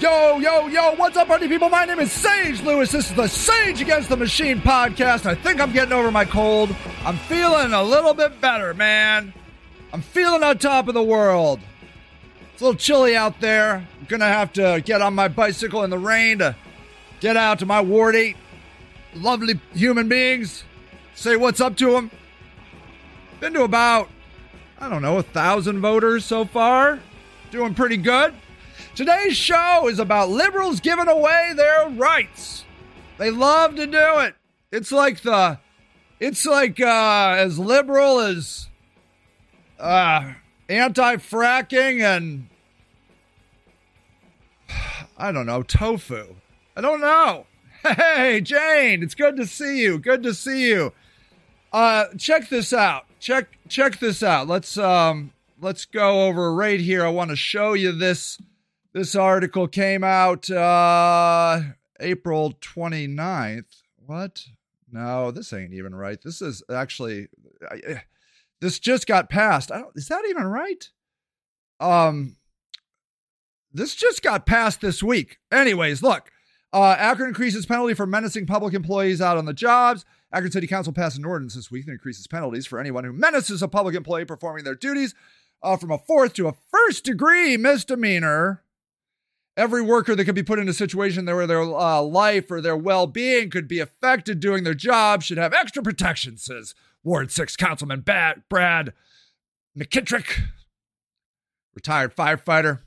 Yo, yo, yo, what's up, party people? My name is Sage Lewis. This is the Sage Against the Machine podcast. I think I'm getting over my cold. I'm feeling a little bit better, man. I'm feeling on top of the world. It's a little chilly out there. I'm gonna have to get on my bicycle in the rain to get out to my Ward 8 lovely human beings, say what's up to them. Been to about, I don't know, a thousand voters so far. Doing pretty good. Today's show is about liberals giving away their rights. They love to do it. It's like the, it's like uh, as liberal as uh, anti-fracking and I don't know tofu. I don't know. Hey Jane, it's good to see you. Good to see you. Uh, check this out. Check check this out. Let's um let's go over right here. I want to show you this this article came out uh, April 29th. What? No, this ain't even right. This is actually I, this just got passed. Is that even right? Um this just got passed this week. Anyways, look. Uh, Akron increases penalty for menacing public employees out on the jobs. Akron City Council passed an ordinance this week that increases penalties for anyone who menaces a public employee performing their duties uh, from a fourth to a first degree misdemeanor every worker that could be put in a situation where their uh, life or their well-being could be affected doing their job should have extra protection says ward 6 councilman Brad, brad McKitrick. Retired firefighter.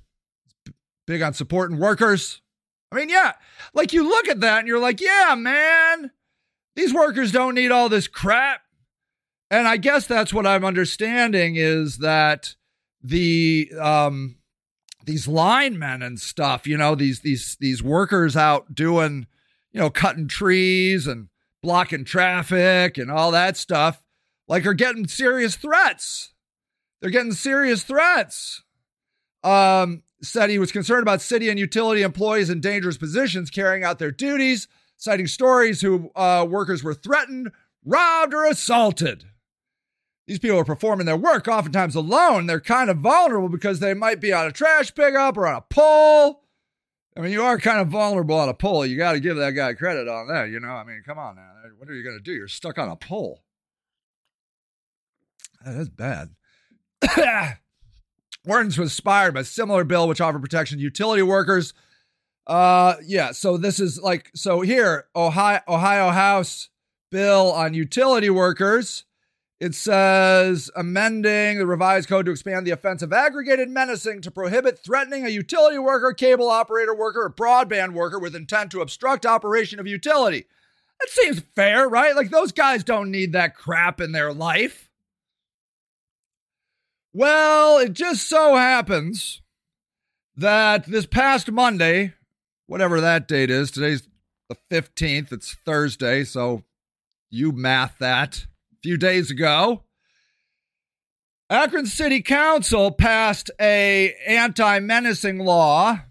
Big on supporting workers. I mean yeah like you look at that and you're like yeah man these workers don't need all this crap. And i guess that's what i'm understanding is that the um these linemen and stuff, you know, these these these workers out doing, you know, cutting trees and blocking traffic and all that stuff, like are getting serious threats. They're getting serious threats. Um, said he was concerned about city and utility employees in dangerous positions carrying out their duties, citing stories who uh, workers were threatened, robbed, or assaulted these people are performing their work oftentimes alone. They're kind of vulnerable because they might be on a trash pickup or on a pole. I mean, you are kind of vulnerable on a pole. You got to give that guy credit on that, you know? I mean, come on now. What are you going to do? You're stuck on a pole. That is bad. Ordinance was inspired by a similar bill which offered protection to utility workers. Uh, yeah, so this is like, so here, Ohio, Ohio House bill on utility workers it says amending the revised code to expand the offense of aggravated menacing to prohibit threatening a utility worker, cable operator worker, or broadband worker with intent to obstruct operation of utility. That seems fair, right? Like those guys don't need that crap in their life. Well, it just so happens that this past Monday, whatever that date is, today's the 15th, it's Thursday, so you math that few days ago, Akron City Council passed a anti-menacing law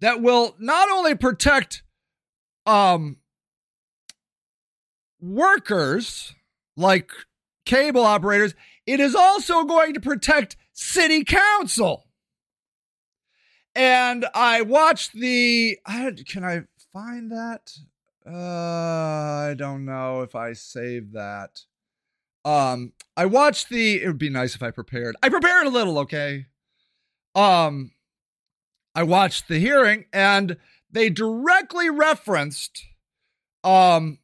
that will not only protect um, workers like cable operators, it is also going to protect city council. And I watched the. I, can I find that? Uh, I don't know if I saved that. Um, I watched the. It would be nice if I prepared. I prepared a little, okay. Um, I watched the hearing, and they directly referenced, um,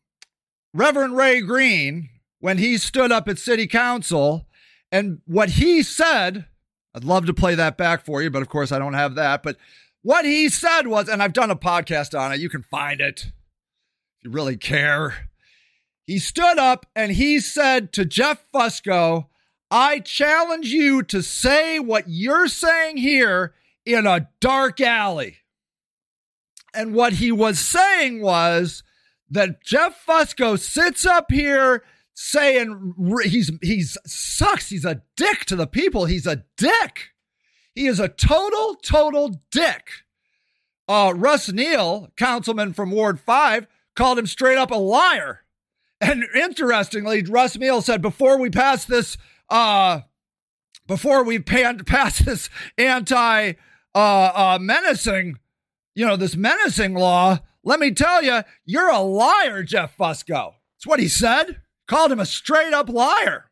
Reverend Ray Green when he stood up at City Council, and what he said. I'd love to play that back for you, but of course I don't have that. But what he said was, and I've done a podcast on it. You can find it you really care. He stood up and he said to Jeff Fusco, I challenge you to say what you're saying here in a dark alley. And what he was saying was that Jeff Fusco sits up here saying he's he's sucks. He's a dick to the people. He's a dick. He is a total, total dick. Uh, Russ Neal, councilman from Ward 5, called him straight up a liar. And interestingly, Russ Neal said before we pass this, uh, before we pass this anti uh, uh, menacing, you know, this menacing law, let me tell you, you're a liar, Jeff Fusco. That's what he said. Called him a straight up liar.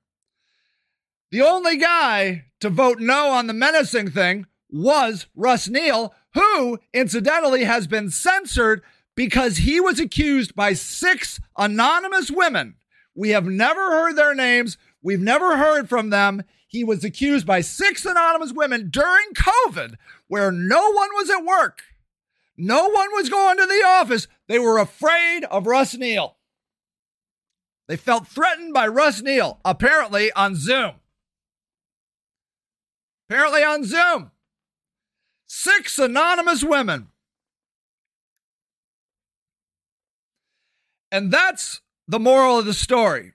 The only guy to vote no on the menacing thing was Russ Neal, who incidentally has been censored because he was accused by six anonymous women. We have never heard their names. We've never heard from them. He was accused by six anonymous women during COVID, where no one was at work. No one was going to the office. They were afraid of Russ Neal. They felt threatened by Russ Neal, apparently on Zoom. Apparently on Zoom. Six anonymous women. And that's the moral of the story.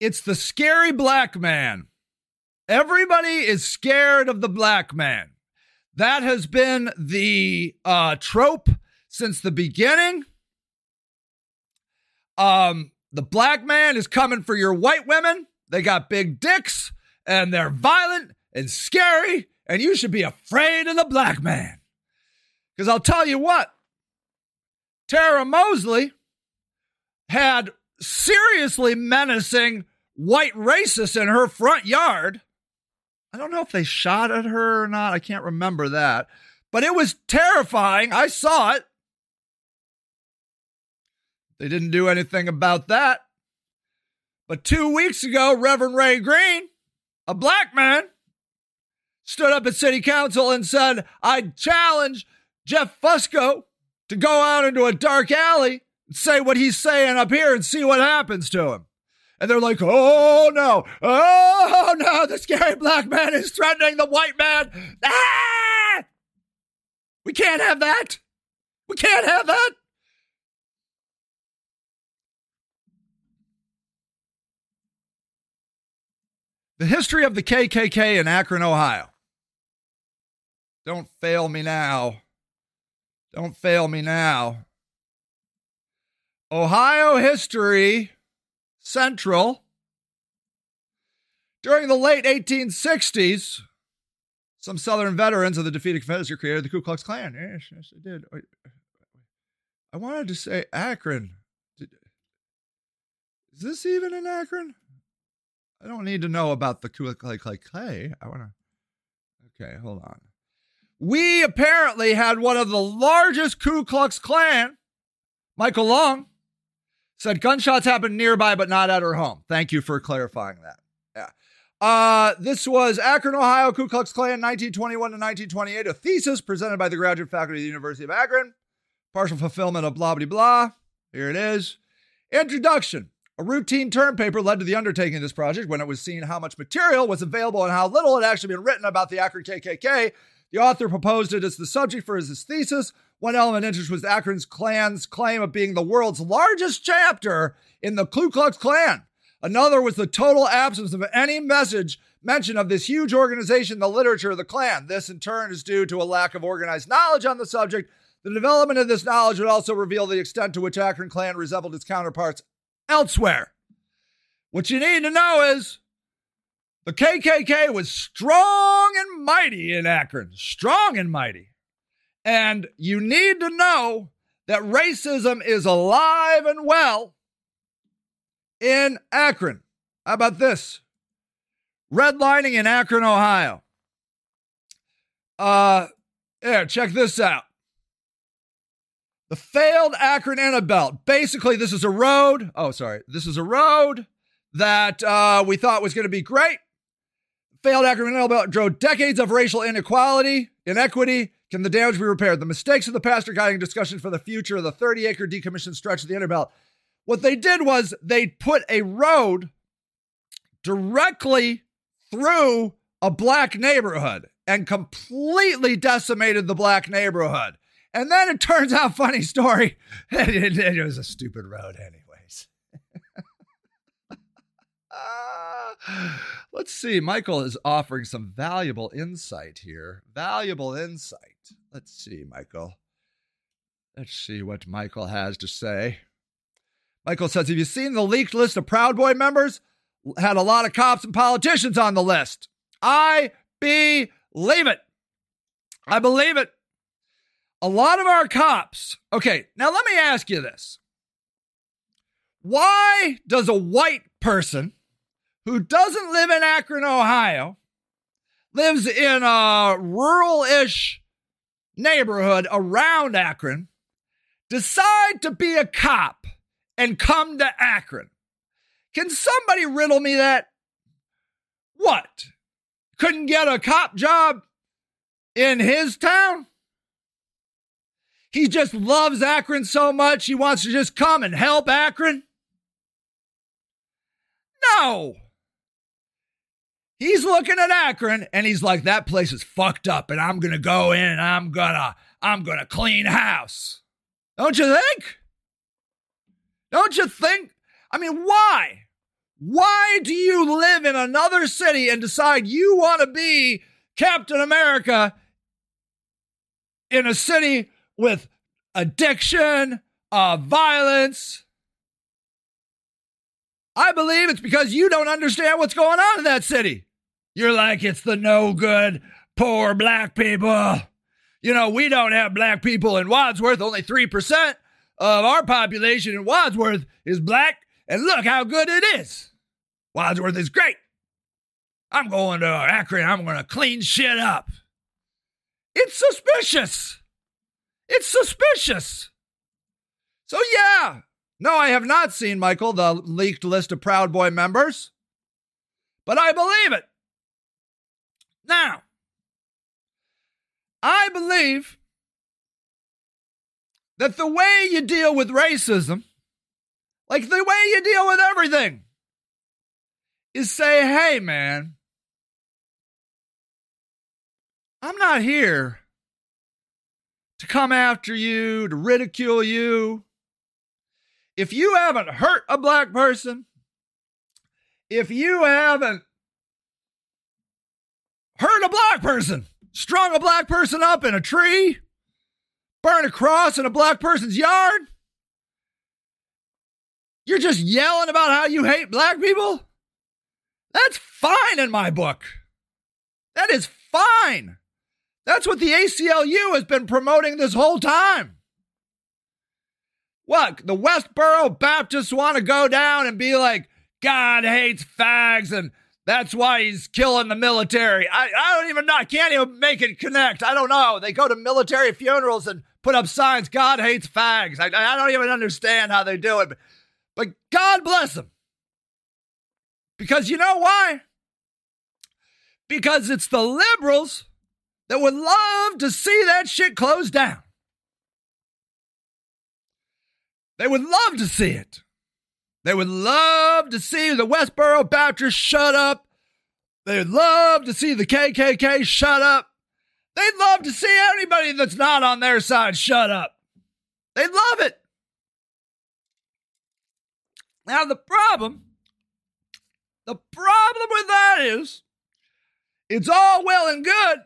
It's the scary black man. Everybody is scared of the black man. That has been the uh, trope since the beginning. Um, the black man is coming for your white women. They got big dicks and they're violent and scary and you should be afraid of the black man. Because I'll tell you what, Tara Mosley had seriously menacing white racists in her front yard. I don't know if they shot at her or not. I can't remember that. But it was terrifying. I saw it. They didn't do anything about that. But two weeks ago, Reverend Ray Green, a black man, stood up at city council and said, I challenge Jeff Fusco to go out into a dark alley and say what he's saying up here and see what happens to him. And they're like, oh no, oh no, the scary black man is threatening the white man. Ah! We can't have that. We can't have that. The history of the KKK in Akron, Ohio. Don't fail me now. Don't fail me now. Ohio History Central. During the late 1860s, some Southern veterans of the defeated Confederacy created the Ku Klux Klan. Yes, yes, they did. I wanted to say Akron. Is this even in Akron? I don't need to know about the Ku Klux Klan. I want to. Okay, hold on. We apparently had one of the largest Ku Klux Klan, Michael Long, said gunshots happened nearby, but not at her home. Thank you for clarifying that. Yeah. Uh, this was Akron, Ohio, Ku Klux Klan, 1921 to 1928, a thesis presented by the graduate faculty of the University of Akron. Partial fulfillment of blah, blah, blah. Here it is. Introduction. A routine term paper led to the undertaking of this project when it was seen how much material was available and how little had actually been written about the Akron KKK. The author proposed it as the subject for his thesis. One element of interest was Akron's Klan's claim of being the world's largest chapter in the Ku Klux Klan. Another was the total absence of any message mention of this huge organization in the literature of the Klan. This, in turn, is due to a lack of organized knowledge on the subject. The development of this knowledge would also reveal the extent to which Akron Klan resembled its counterparts elsewhere. What you need to know is the KKK was strong and mighty in Akron, strong and mighty. And you need to know that racism is alive and well in Akron. How about this? Redlining in Akron, Ohio. Uh, yeah, check this out. The failed Akron Inner Basically, this is a road. Oh, sorry. This is a road that uh, we thought was going to be great failed Akron Belt drove decades of racial inequality, inequity. Can the damage be repaired? The mistakes of the past are guiding discussion for the future of the 30 acre decommissioned stretch of the Innerbelt. What they did was they put a road directly through a black neighborhood and completely decimated the black neighborhood. And then it turns out, funny story, it, it, it was a stupid road, anyways. uh, Let's see. Michael is offering some valuable insight here. Valuable insight. Let's see, Michael. Let's see what Michael has to say. Michael says, Have you seen the leaked list of Proud Boy members? Had a lot of cops and politicians on the list. I believe it. I believe it. A lot of our cops. Okay, now let me ask you this. Why does a white person who doesn't live in Akron, Ohio, lives in a rural ish neighborhood around Akron, decide to be a cop and come to Akron? Can somebody riddle me that? What? Couldn't get a cop job in his town? He just loves Akron so much he wants to just come and help Akron? No. He's looking at Akron and he's like, that place is fucked up and I'm going to go in and I'm going to, I'm going to clean house. Don't you think? Don't you think? I mean, why? Why do you live in another city and decide you want to be Captain America in a city with addiction, uh, violence? I believe it's because you don't understand what's going on in that city. You're like, it's the no good, poor black people. You know, we don't have black people in Wadsworth. Only 3% of our population in Wadsworth is black. And look how good it is. Wadsworth is great. I'm going to Akron. I'm going to clean shit up. It's suspicious. It's suspicious. So, yeah. No, I have not seen, Michael, the leaked list of Proud Boy members, but I believe it. Now, I believe that the way you deal with racism, like the way you deal with everything, is say, hey, man, I'm not here to come after you, to ridicule you. If you haven't hurt a black person, if you haven't hurt a black person, strung a black person up in a tree, burn a cross in a black person's yard, you're just yelling about how you hate black people? That's fine in my book. That is fine. That's what the ACLU has been promoting this whole time. What? The Westboro Baptists want to go down and be like, God hates fags and that's why he's killing the military. I, I don't even know. I can't even make it connect. I don't know. They go to military funerals and put up signs, God hates fags. I, I don't even understand how they do it. But, but God bless them. Because you know why? Because it's the liberals that would love to see that shit closed down. They would love to see it. They would love to see the Westboro Baptist shut up. They'd love to see the KKK shut up. They'd love to see anybody that's not on their side shut up. They'd love it. Now, the problem, the problem with that is it's all well and good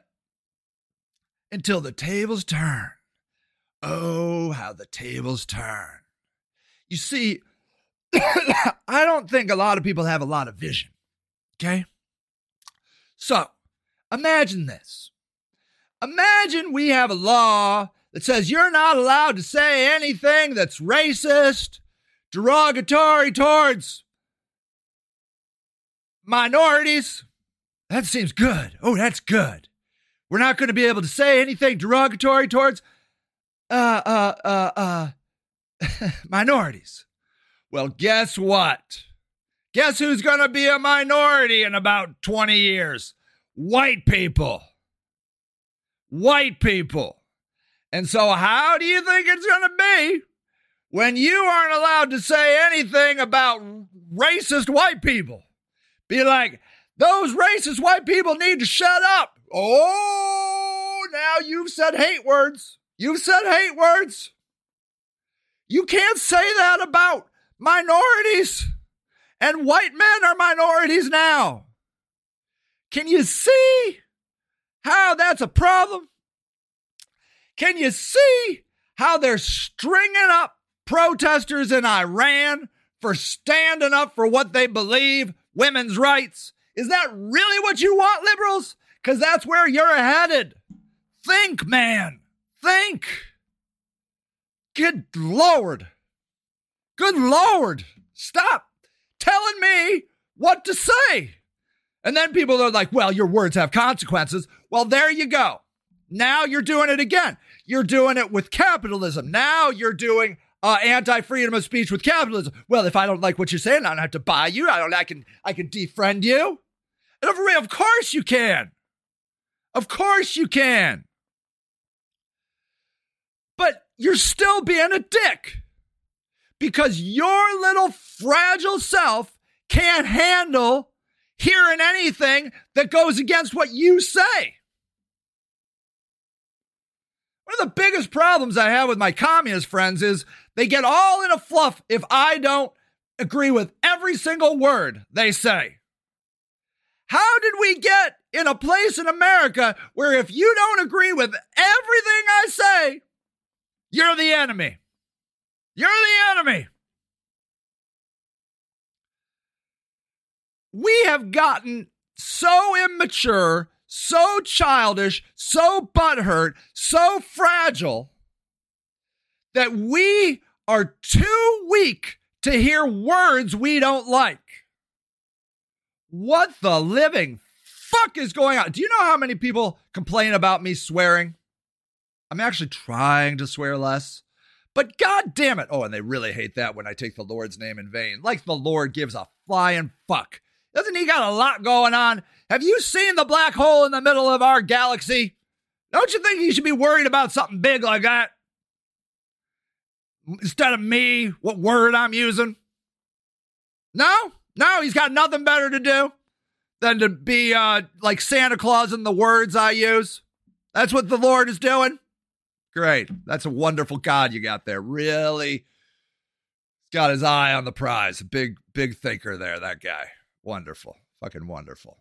until the tables turn. Oh, how the tables turn. You see, I don't think a lot of people have a lot of vision. Okay? So, imagine this. Imagine we have a law that says you're not allowed to say anything that's racist, derogatory towards minorities. That seems good. Oh, that's good. We're not going to be able to say anything derogatory towards uh uh uh uh minorities. Well, guess what? Guess who's going to be a minority in about 20 years? White people. White people. And so, how do you think it's going to be when you aren't allowed to say anything about racist white people? Be like, those racist white people need to shut up. Oh, now you've said hate words. You've said hate words. You can't say that about minorities, and white men are minorities now. Can you see how that's a problem? Can you see how they're stringing up protesters in Iran for standing up for what they believe, women's rights? Is that really what you want, liberals? because that's where you're headed. Think, man. Think. Good Lord. Good Lord. Stop telling me what to say. And then people are like, well, your words have consequences. Well, there you go. Now you're doing it again. You're doing it with capitalism. Now you're doing uh, anti-freedom of speech with capitalism. Well, if I don't like what you're saying, I don't have to buy you. I don't. I can. I can defriend you. And of, of course you can. Of course you can. But you're still being a dick because your little fragile self can't handle hearing anything that goes against what you say. One of the biggest problems I have with my communist friends is they get all in a fluff if I don't agree with every single word they say. How did we get in a place in America where if you don't agree with everything I say, you're the enemy? You're the enemy. We have gotten so immature, so childish, so butthurt, so fragile that we are too weak to hear words we don't like. What the living fuck is going on? Do you know how many people complain about me swearing? I'm actually trying to swear less. But god damn it. Oh, and they really hate that when I take the Lord's name in vain. Like the Lord gives a flying fuck. Doesn't he got a lot going on? Have you seen the black hole in the middle of our galaxy? Don't you think he should be worried about something big like that? Instead of me, what word I'm using? No, no, he's got nothing better to do than to be uh, like Santa Claus in the words I use. That's what the Lord is doing. Great. That's a wonderful God you got there. Really got his eye on the prize. Big, big thinker there, that guy. Wonderful. Fucking wonderful.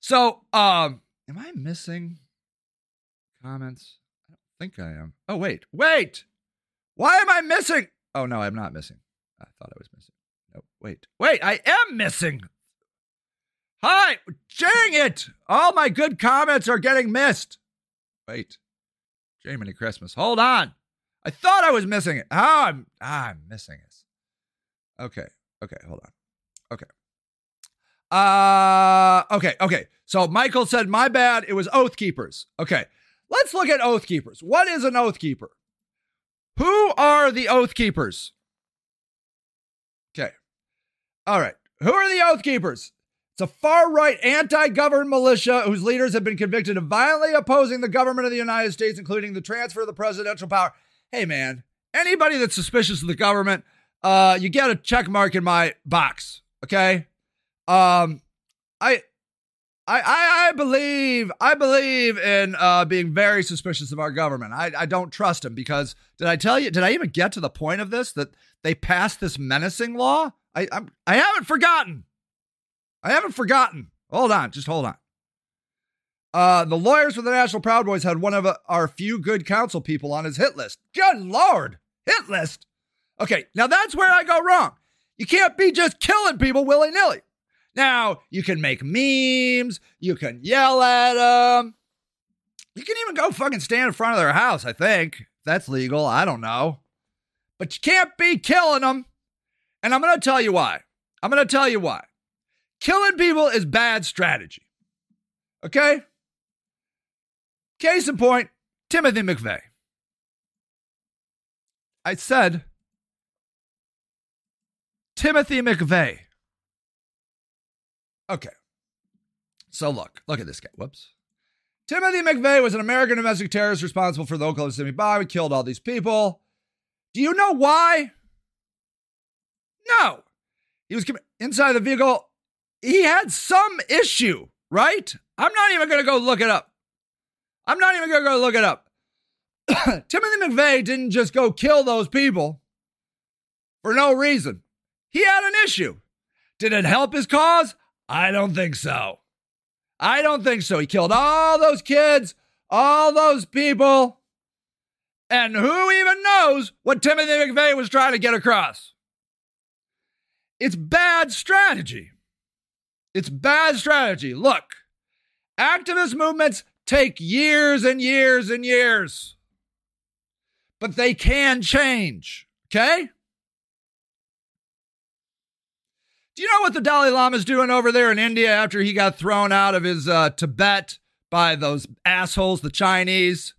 So, um, am I missing comments? I don't think I am. Oh, wait, wait. Why am I missing? Oh, no, I'm not missing. I thought I was missing. No, wait, wait, I am missing. Hi, dang it. All my good comments are getting missed. Wait, Jiminy Christmas. Hold on. I thought I was missing it. Oh, I'm, I'm missing it. Okay, okay, hold on. Okay. Uh okay, okay. So Michael said, "My bad. It was Oath Keepers." Okay. Let's look at Oath Keepers. What is an Oath Keeper? Who are the Oath Keepers? Okay. All right. Who are the Oath Keepers? It's a far right anti government militia whose leaders have been convicted of violently opposing the government of the United States, including the transfer of the presidential power. Hey, man, anybody that's suspicious of the government, uh, you get a check mark in my box. Okay. Um, I, I, I, I believe, I believe in uh, being very suspicious of our government. I, I don't trust him because did I tell you? Did I even get to the point of this that they passed this menacing law? I, I'm, I haven't forgotten. I haven't forgotten. Hold on, just hold on. Uh, the lawyers for the National Proud Boys had one of our few good counsel people on his hit list. Good lord, hit list. Okay, now that's where I go wrong. You can't be just killing people willy nilly. Now, you can make memes, you can yell at them. You can even go fucking stand in front of their house, I think. That's legal. I don't know. But you can't be killing them. And I'm going to tell you why. I'm going to tell you why. Killing people is bad strategy. Okay? Case in point, Timothy McVeigh. I said Timothy McVeigh. Okay. So look, look at this guy. Whoops. Timothy McVeigh was an American domestic terrorist responsible for the Oklahoma City bomb. He killed all these people. Do you know why? No. He was inside the vehicle. He had some issue, right? I'm not even going to go look it up. I'm not even going to go look it up. Timothy McVeigh didn't just go kill those people for no reason. He had an issue. Did it help his cause? I don't think so. I don't think so. He killed all those kids, all those people. And who even knows what Timothy McVeigh was trying to get across? It's bad strategy. It's bad strategy. Look, Activist movements take years and years and years, but they can change. Okay? Do you know what the Dalai Lama is doing over there in India after he got thrown out of his uh, Tibet by those assholes, the Chinese?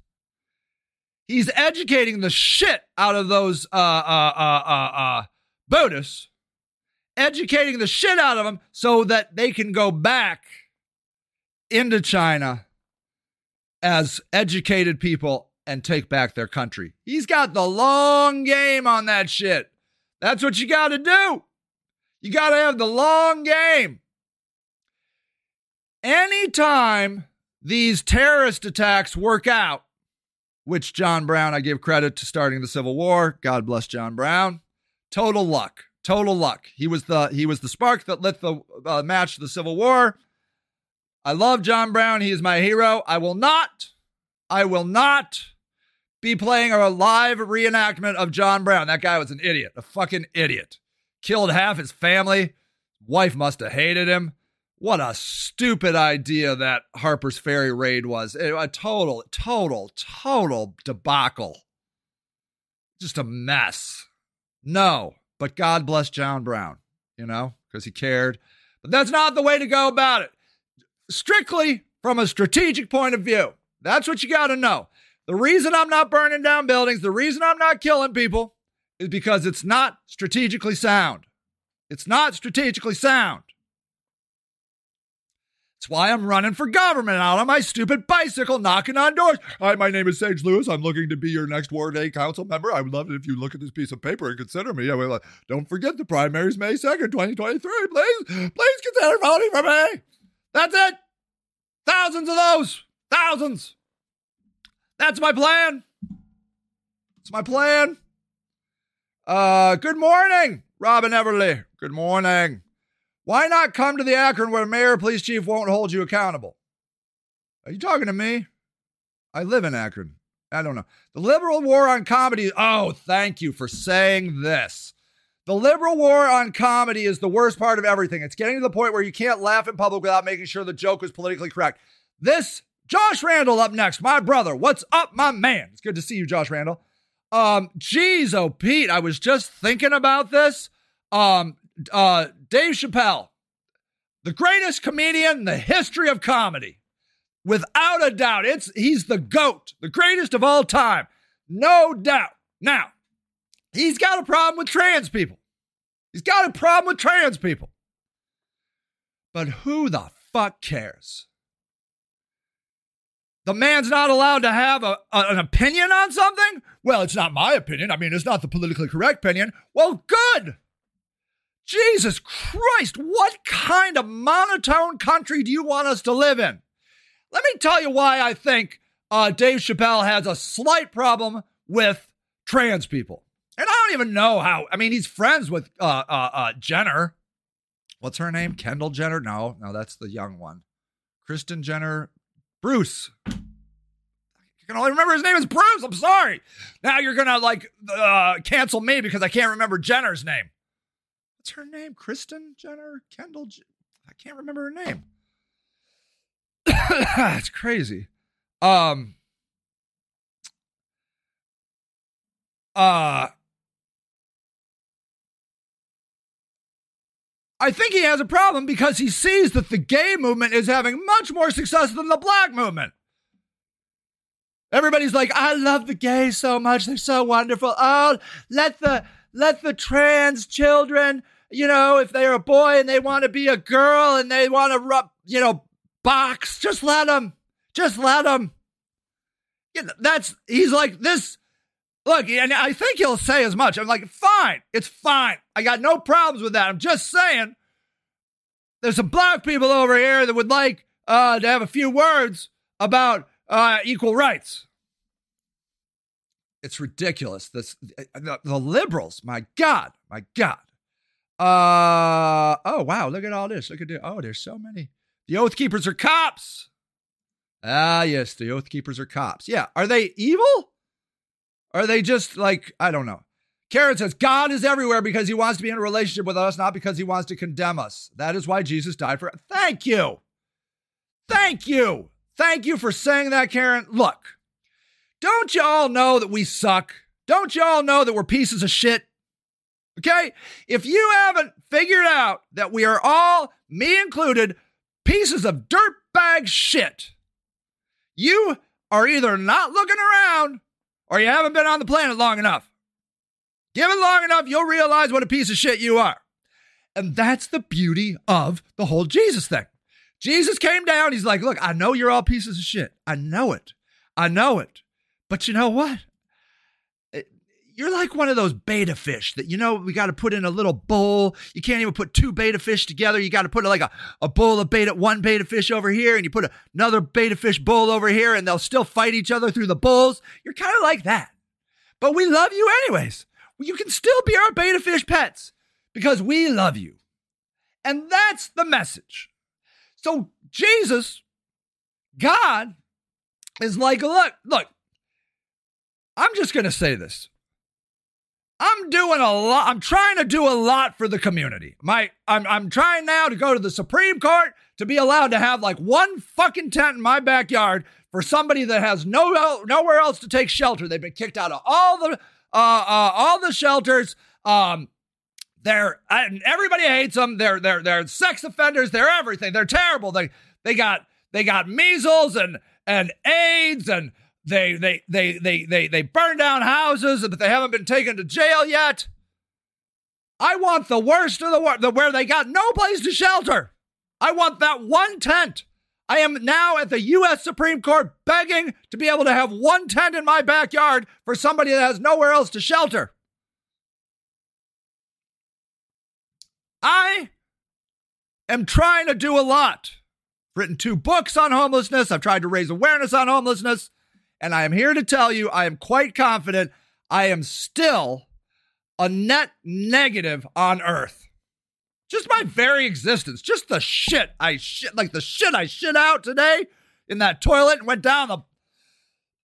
He's educating the shit out of those uh, uh, uh, uh, uh, Buddhists, educating the shit out of them so that they can go back into China as educated people and take back their country. He's got the long game on that shit. That's what you got to do. You got to have the long game. Anytime these terrorist attacks work out, which John Brown, I give credit to starting the Civil War. God bless John Brown. Total luck. Total luck. He was the he was the spark that lit the uh, match to the Civil War. I love John Brown. He is my hero. I will not, I will not be playing a live reenactment of John Brown. That guy was an idiot, a fucking idiot. Killed half his family. Wife must have hated him. What a stupid idea that Harper's Ferry raid was. A total, total, total debacle. Just a mess. No, but God bless John Brown, you know, because he cared. But that's not the way to go about it strictly from a strategic point of view. That's what you got to know. The reason I'm not burning down buildings, the reason I'm not killing people is because it's not strategically sound. It's not strategically sound. That's why I'm running for government out on my stupid bicycle, knocking on doors. Hi, my name is Sage Lewis. I'm looking to be your next Ward A council member. I would love it if you look at this piece of paper and consider me. Don't forget the primaries May 2nd, 2023. Please, please consider voting for me. That's it. Thousands of those. Thousands. That's my plan. It's my plan. Uh, good morning, Robin Everly. Good morning. Why not come to the Akron where mayor police chief won't hold you accountable? Are you talking to me? I live in Akron. I don't know. The liberal war on comedy. Oh, thank you for saying this. The liberal war on comedy is the worst part of everything. It's getting to the point where you can't laugh in public without making sure the joke is politically correct. This Josh Randall up next, my brother. What's up, my man? It's good to see you, Josh Randall. Um, geez, oh Pete, I was just thinking about this. Um, uh, Dave Chappelle, the greatest comedian in the history of comedy, without a doubt. It's he's the goat, the greatest of all time, no doubt. Now, He's got a problem with trans people. He's got a problem with trans people. But who the fuck cares? The man's not allowed to have a, a, an opinion on something? Well, it's not my opinion. I mean, it's not the politically correct opinion. Well, good. Jesus Christ, what kind of monotone country do you want us to live in? Let me tell you why I think uh, Dave Chappelle has a slight problem with trans people. And I don't even know how. I mean, he's friends with uh, uh, uh, Jenner. What's her name? Kendall Jenner? No, no, that's the young one. Kristen Jenner. Bruce. I can only remember his name is Bruce. I'm sorry. Now you're gonna like uh, cancel me because I can't remember Jenner's name. What's her name? Kristen Jenner? Kendall? J- I can't remember her name. It's crazy. Um. Uh I think he has a problem because he sees that the gay movement is having much more success than the black movement. Everybody's like, I love the gays so much. They're so wonderful. Oh, let the let the trans children, you know, if they're a boy and they want to be a girl and they want to rub, you know, box, just let them. Just let them. You know, that's he's like this Look, and I think he'll say as much. I'm like, fine, it's fine. I got no problems with that. I'm just saying there's some black people over here that would like uh, to have a few words about uh, equal rights. It's ridiculous. This the, the liberals. My God, my God. Uh oh wow! Look at all this. Look at this. Oh, there's so many. The Oath Keepers are cops. Ah, yes, the Oath Keepers are cops. Yeah, are they evil? Are they just like, I don't know. Karen says, God is everywhere because he wants to be in a relationship with us, not because he wants to condemn us. That is why Jesus died for. Thank you. Thank you. Thank you for saying that, Karen. Look, don't you all know that we suck? Don't you all know that we're pieces of shit? Okay? If you haven't figured out that we are all, me included, pieces of dirtbag shit, you are either not looking around or you haven't been on the planet long enough. Give it long enough, you'll realize what a piece of shit you are. And that's the beauty of the whole Jesus thing. Jesus came down. He's like, Look, I know you're all pieces of shit. I know it. I know it. But you know what? You're like one of those betta fish that, you know, we got to put in a little bowl. You can't even put two betta fish together. You got to put like a, a bowl of beta, one betta fish over here, and you put another betta fish bowl over here, and they'll still fight each other through the bowls. You're kind of like that. But we love you anyways. You can still be our betta fish pets because we love you. And that's the message. So Jesus, God, is like, look, look, I'm just going to say this. I'm doing a lot. I'm trying to do a lot for the community. My, I'm, I'm trying now to go to the Supreme Court to be allowed to have like one fucking tent in my backyard for somebody that has no nowhere else to take shelter. They've been kicked out of all the uh, uh all the shelters. Um, they're and everybody hates them. They're they're they're sex offenders. They're everything. They're terrible. They they got they got measles and and AIDS and they they they they they burn down houses, but they haven't been taken to jail yet. I want the worst of the worst, the where they got no place to shelter. I want that one tent. I am now at the U.S. Supreme Court begging to be able to have one tent in my backyard for somebody that has nowhere else to shelter. I am trying to do a lot. I've written two books on homelessness. I've tried to raise awareness on homelessness. And I am here to tell you, I am quite confident I am still a net negative on Earth. Just my very existence, just the shit I shit, like the shit I shit out today in that toilet and went down the.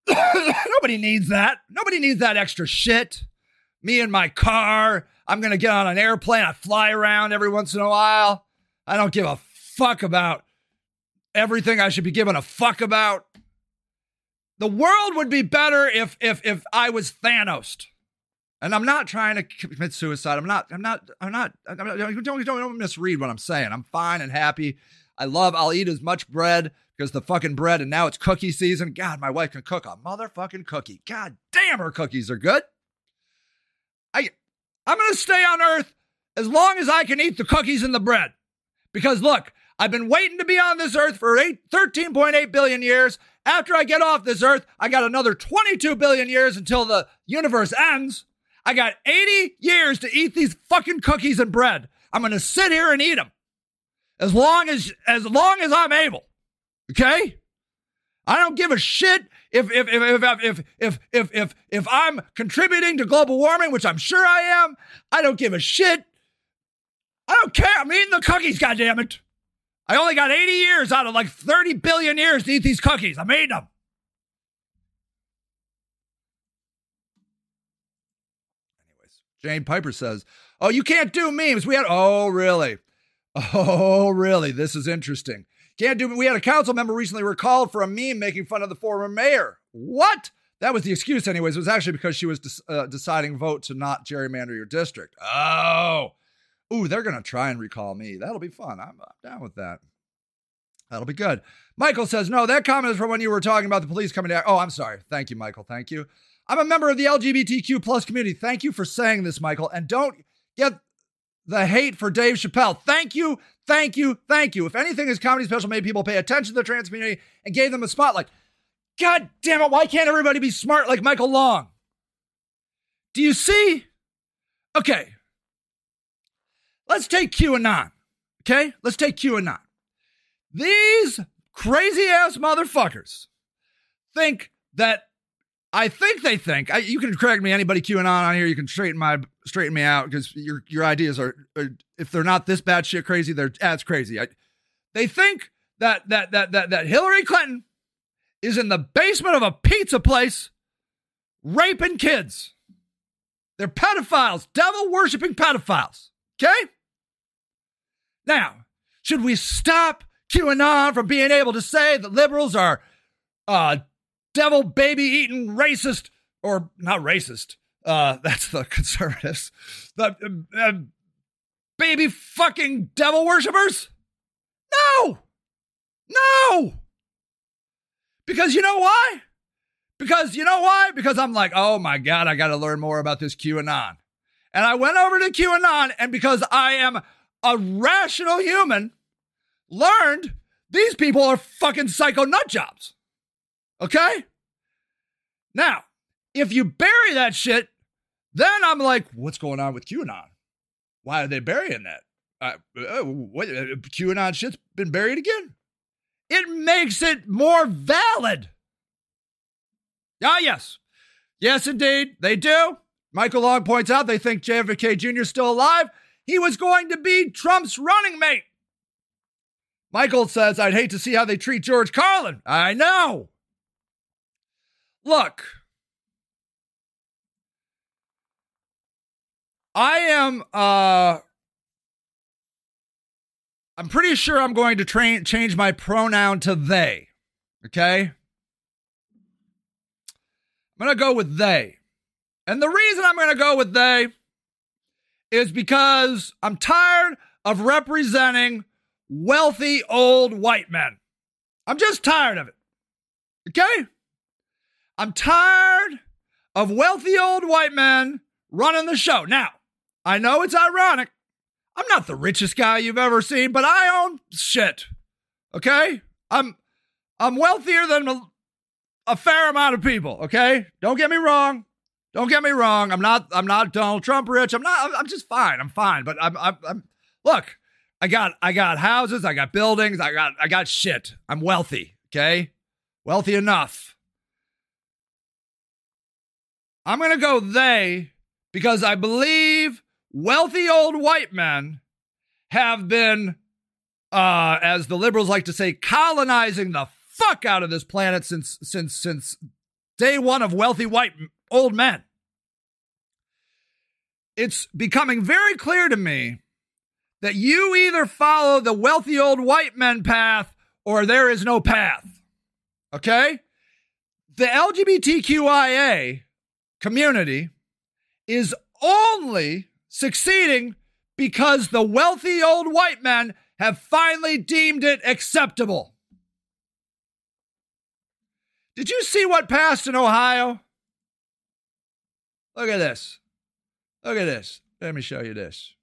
Nobody needs that. Nobody needs that extra shit. Me and my car. I'm going to get on an airplane. I fly around every once in a while. I don't give a fuck about everything I should be giving a fuck about. The world would be better if if if I was Thanos. And I'm not trying to commit suicide. I'm not. I'm not. I'm not. I'm not don't, don't, don't misread what I'm saying. I'm fine and happy. I love. I'll eat as much bread because the fucking bread. And now it's cookie season. God, my wife can cook a motherfucking cookie. God damn, her cookies are good. I. I'm gonna stay on Earth as long as I can eat the cookies and the bread. Because look, I've been waiting to be on this Earth for 8, 13.8 billion years. After I get off this earth, I got another 22 billion years until the universe ends. I got 80 years to eat these fucking cookies and bread. I'm going to sit here and eat them as long as as long as I'm able. Okay? I don't give a shit if if if if if if if if, if I'm contributing to global warming, which I'm sure I am. I don't give a shit. I don't care. I'm eating the cookies, goddammit. I only got 80 years out of like 30 billion years to eat these cookies. I made them. Anyways, Jane Piper says, Oh, you can't do memes. We had, oh, really? Oh, really? This is interesting. Can't do, we had a council member recently recalled for a meme making fun of the former mayor. What? That was the excuse, anyways. It was actually because she was uh, deciding vote to not gerrymander your district. Oh, Ooh, they're going to try and recall me. That'll be fun. I'm, I'm down with that. That'll be good. Michael says, no, that comment is from when you were talking about the police coming down. Oh, I'm sorry. Thank you, Michael. Thank you. I'm a member of the LGBTQ plus community. Thank you for saying this, Michael. And don't get the hate for Dave Chappelle. Thank you, thank you, thank you. If anything, his comedy special made people pay attention to the trans community and gave them a spotlight. God damn it, why can't everybody be smart like Michael Long? Do you see? Okay, Let's take QAnon. Okay? Let's take QAnon. These crazy ass motherfuckers think that I think they think I, you can correct me. Anybody QAnon on here, you can straighten my straighten me out because your your ideas are, are, if they're not this bad shit crazy, they're that's crazy. I, they think that that that that that Hillary Clinton is in the basement of a pizza place raping kids. They're pedophiles, devil worshiping pedophiles. Okay? Now, should we stop QAnon from being able to say that liberals are uh, devil baby eating racist, or not racist. Uh, that's the conservatives. The uh, baby fucking devil worshippers? No! No! Because you know why? Because you know why? Because I'm like, oh my God, I got to learn more about this QAnon. And I went over to QAnon, and because I am a rational human, learned these people are fucking psycho nut jobs. Okay? Now, if you bury that shit, then I'm like, what's going on with QAnon? Why are they burying that? Uh, uh, what, uh, QAnon shit's been buried again. It makes it more valid. Ah, yes. Yes, indeed, they do. Michael Long points out they think JFK Jr. is still alive. He was going to be Trump's running mate. Michael says, I'd hate to see how they treat George Carlin. I know. Look, I am uh I'm pretty sure I'm going to train change my pronoun to they. Okay? I'm going to go with they. And the reason I'm going to go with they is because I'm tired of representing wealthy old white men. I'm just tired of it. Okay? I'm tired of wealthy old white men running the show. Now, I know it's ironic. I'm not the richest guy you've ever seen, but I own shit. Okay? I'm I'm wealthier than a, a fair amount of people, okay? Don't get me wrong. Don't get me wrong. I'm not I'm not Donald Trump rich. I'm not I'm just fine. I'm fine, but I'm I'm, I'm look, I got I got houses, I got buildings, I got I got shit. I'm wealthy, okay? Wealthy enough. I'm to go they because I believe wealthy old white men have been, uh, as the liberals like to say, colonizing the fuck out of this planet since since since day one of wealthy white old men. It's becoming very clear to me that you either follow the wealthy old white men path or there is no path. Okay? The LGBTQIA community is only succeeding because the wealthy old white men have finally deemed it acceptable. Did you see what passed in Ohio? Look at this. Look at this. Let me show you this.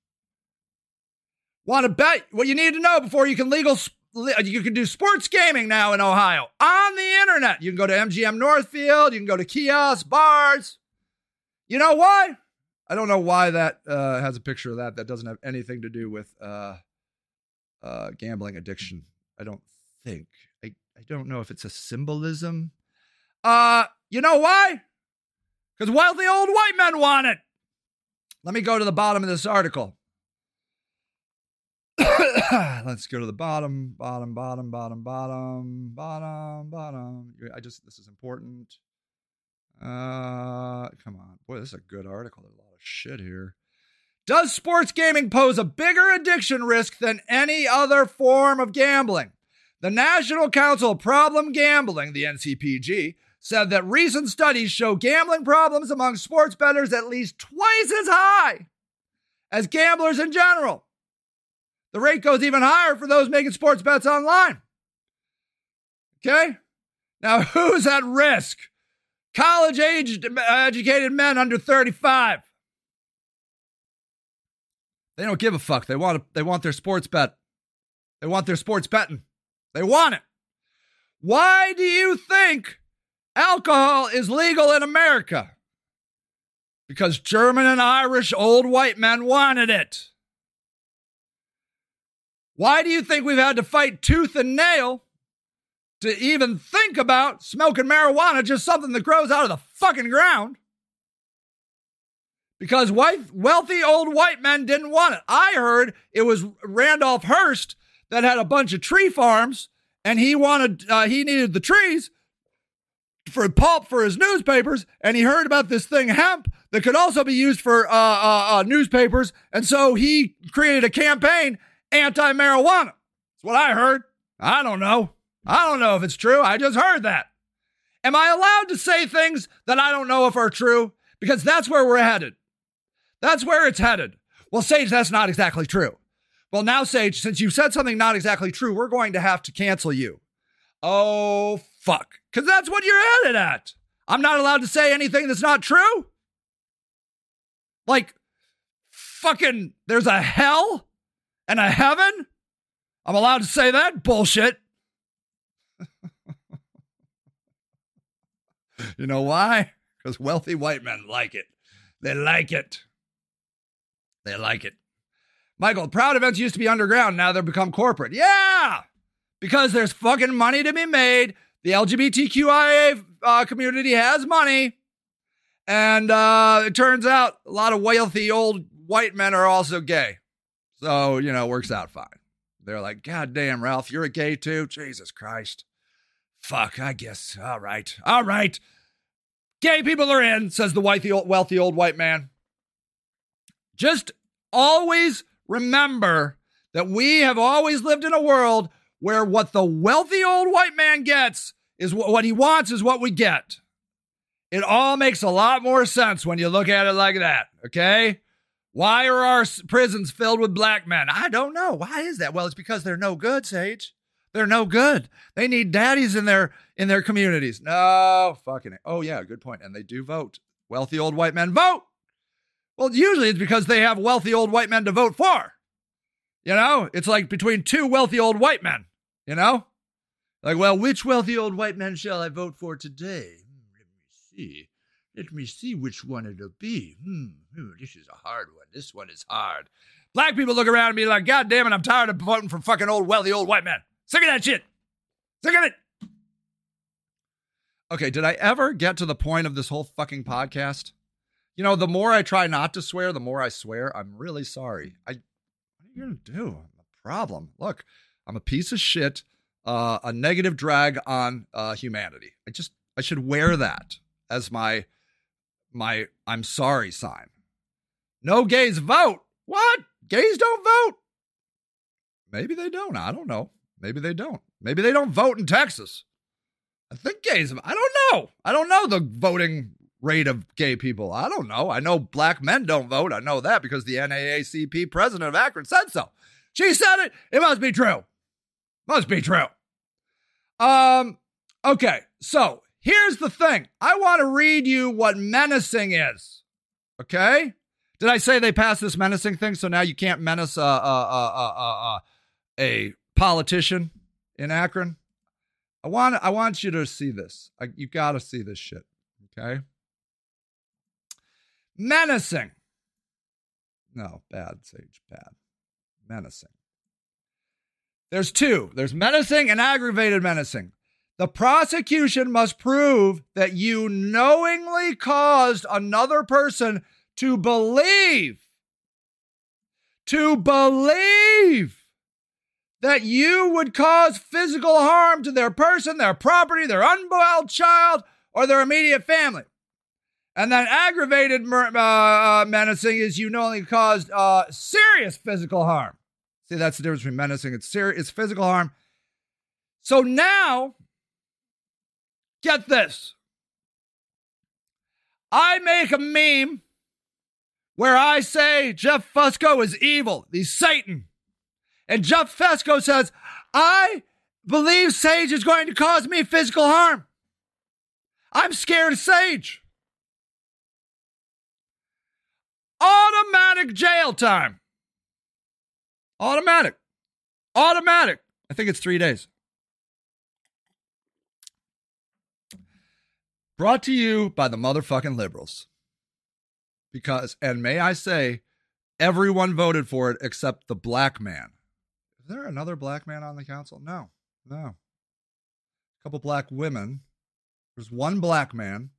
Want to bet what you need to know before you can legal you can do sports gaming now in Ohio on the internet. You can go to MGM Northfield, you can go to kiosks, bars. You know why? I don't know why that uh, has a picture of that. That doesn't have anything to do with uh, uh, gambling addiction. I don't think. I, I don't know if it's a symbolism. Uh, you know why? Because wealthy old white men want it. Let me go to the bottom of this article. Let's go to the bottom, bottom, bottom, bottom, bottom, bottom, bottom. I just, this is important. Uh, come on. Boy, this is a good article. There's a lot of shit here. Does sports gaming pose a bigger addiction risk than any other form of gambling? The National Council of Problem Gambling, the NCPG, said that recent studies show gambling problems among sports bettors at least twice as high as gamblers in general. The rate goes even higher for those making sports bets online. Okay? Now, who's at risk? college aged educated men under 35. They don't give a fuck. They want they want their sports bet. They want their sports betting. They want it. Why do you think alcohol is legal in America? Because German and Irish old white men wanted it. Why do you think we've had to fight tooth and nail to even think about smoking marijuana, just something that grows out of the fucking ground. Because white, wealthy old white men didn't want it. I heard it was Randolph Hearst that had a bunch of tree farms, and he wanted, uh, he needed the trees for pulp for his newspapers, and he heard about this thing hemp that could also be used for uh, uh, uh newspapers, and so he created a campaign anti-marijuana. That's what I heard. I don't know. I don't know if it's true. I just heard that. Am I allowed to say things that I don't know if are true? Because that's where we're headed. That's where it's headed. Well, Sage, that's not exactly true. Well, now, Sage, since you've said something not exactly true, we're going to have to cancel you. Oh, fuck. Because that's what you're headed at. I'm not allowed to say anything that's not true? Like, fucking, there's a hell and a heaven? I'm allowed to say that? Bullshit. you know why? Because wealthy white men like it. They like it. They like it. Michael, proud events used to be underground. Now they've become corporate. Yeah, because there's fucking money to be made. The LGBTQIA uh, community has money. And uh, it turns out a lot of wealthy old white men are also gay. So, you know, it works out fine. They're like, God damn, Ralph, you're a gay too? Jesus Christ. Fuck, I guess. All right. All right. Gay people are in, says the wealthy old, wealthy old white man. Just always remember that we have always lived in a world where what the wealthy old white man gets is what, what he wants is what we get. It all makes a lot more sense when you look at it like that, okay? Why are our prisons filled with black men? I don't know. Why is that? Well, it's because they're no good, Sage. They're no good. They need daddies in their in their communities. No, fucking it. Oh yeah, good point. And they do vote. Wealthy old white men vote. Well, usually it's because they have wealthy old white men to vote for. You know, it's like between two wealthy old white men, you know? Like, well, which wealthy old white man shall I vote for today? Hmm, let me see. Let me see which one it'll be. Hmm, hmm, this is a hard one. This one is hard. Black people look around and be like, God damn it, I'm tired of voting for fucking old wealthy old white men. Sick of that shit. Sick of it. Okay, did I ever get to the point of this whole fucking podcast? You know, the more I try not to swear, the more I swear. I'm really sorry. I what are you gonna do? I'm a problem. Look, I'm a piece of shit, uh, a negative drag on uh, humanity. I just I should wear that as my my I'm sorry sign. No gays vote. What? Gays don't vote? Maybe they don't. I don't know. Maybe they don't. Maybe they don't vote in Texas. I think gays. I don't know. I don't know the voting rate of gay people. I don't know. I know black men don't vote. I know that because the NAACP president of Akron said so. She said it. It must be true. Must be true. Um. Okay. So here's the thing. I want to read you what menacing is. Okay. Did I say they passed this menacing thing? So now you can't menace a, a, a, a politician in Akron? I want I want you to see this. I, you got to see this shit. Okay. Menacing. No, bad, Sage. Bad. Menacing. There's two. There's menacing and aggravated menacing. The prosecution must prove that you knowingly caused another person to believe, to believe that you would cause physical harm to their person, their property, their unborn child, or their immediate family. And then aggravated uh, uh, menacing is you knowingly caused uh, serious physical harm. See, that's the difference between menacing and serious. It's physical harm. So now, get this. I make a meme where I say Jeff Fusco is evil. He's Satan. And Jeff Fusco says, I believe Sage is going to cause me physical harm. I'm scared of Sage. Automatic jail time. Automatic. Automatic. I think it's three days. Brought to you by the motherfucking liberals. Because, and may I say, everyone voted for it except the black man Is there another black man on the council? No, no. A couple black women. There's one black man,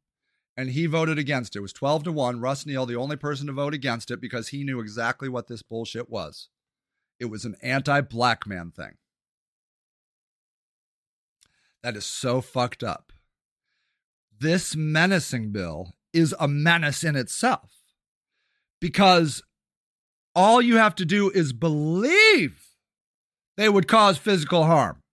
and he voted against it. It was 12 to 1. Russ Neal, the only person to vote against it because he knew exactly what this bullshit was. It was an anti black man thing. That is so fucked up. This menacing bill is a menace in itself because all you have to do is believe they would cause physical harm.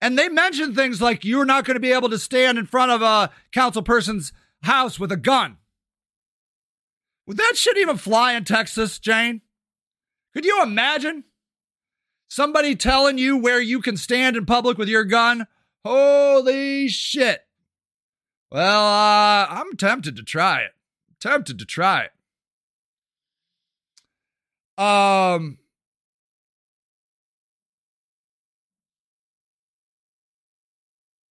And they mention things like you're not going to be able to stand in front of a council person's house with a gun. Would that shit even fly in Texas, Jane? Could you imagine somebody telling you where you can stand in public with your gun? Holy shit. Well, uh, I'm tempted to try it. Tempted to try it. Um,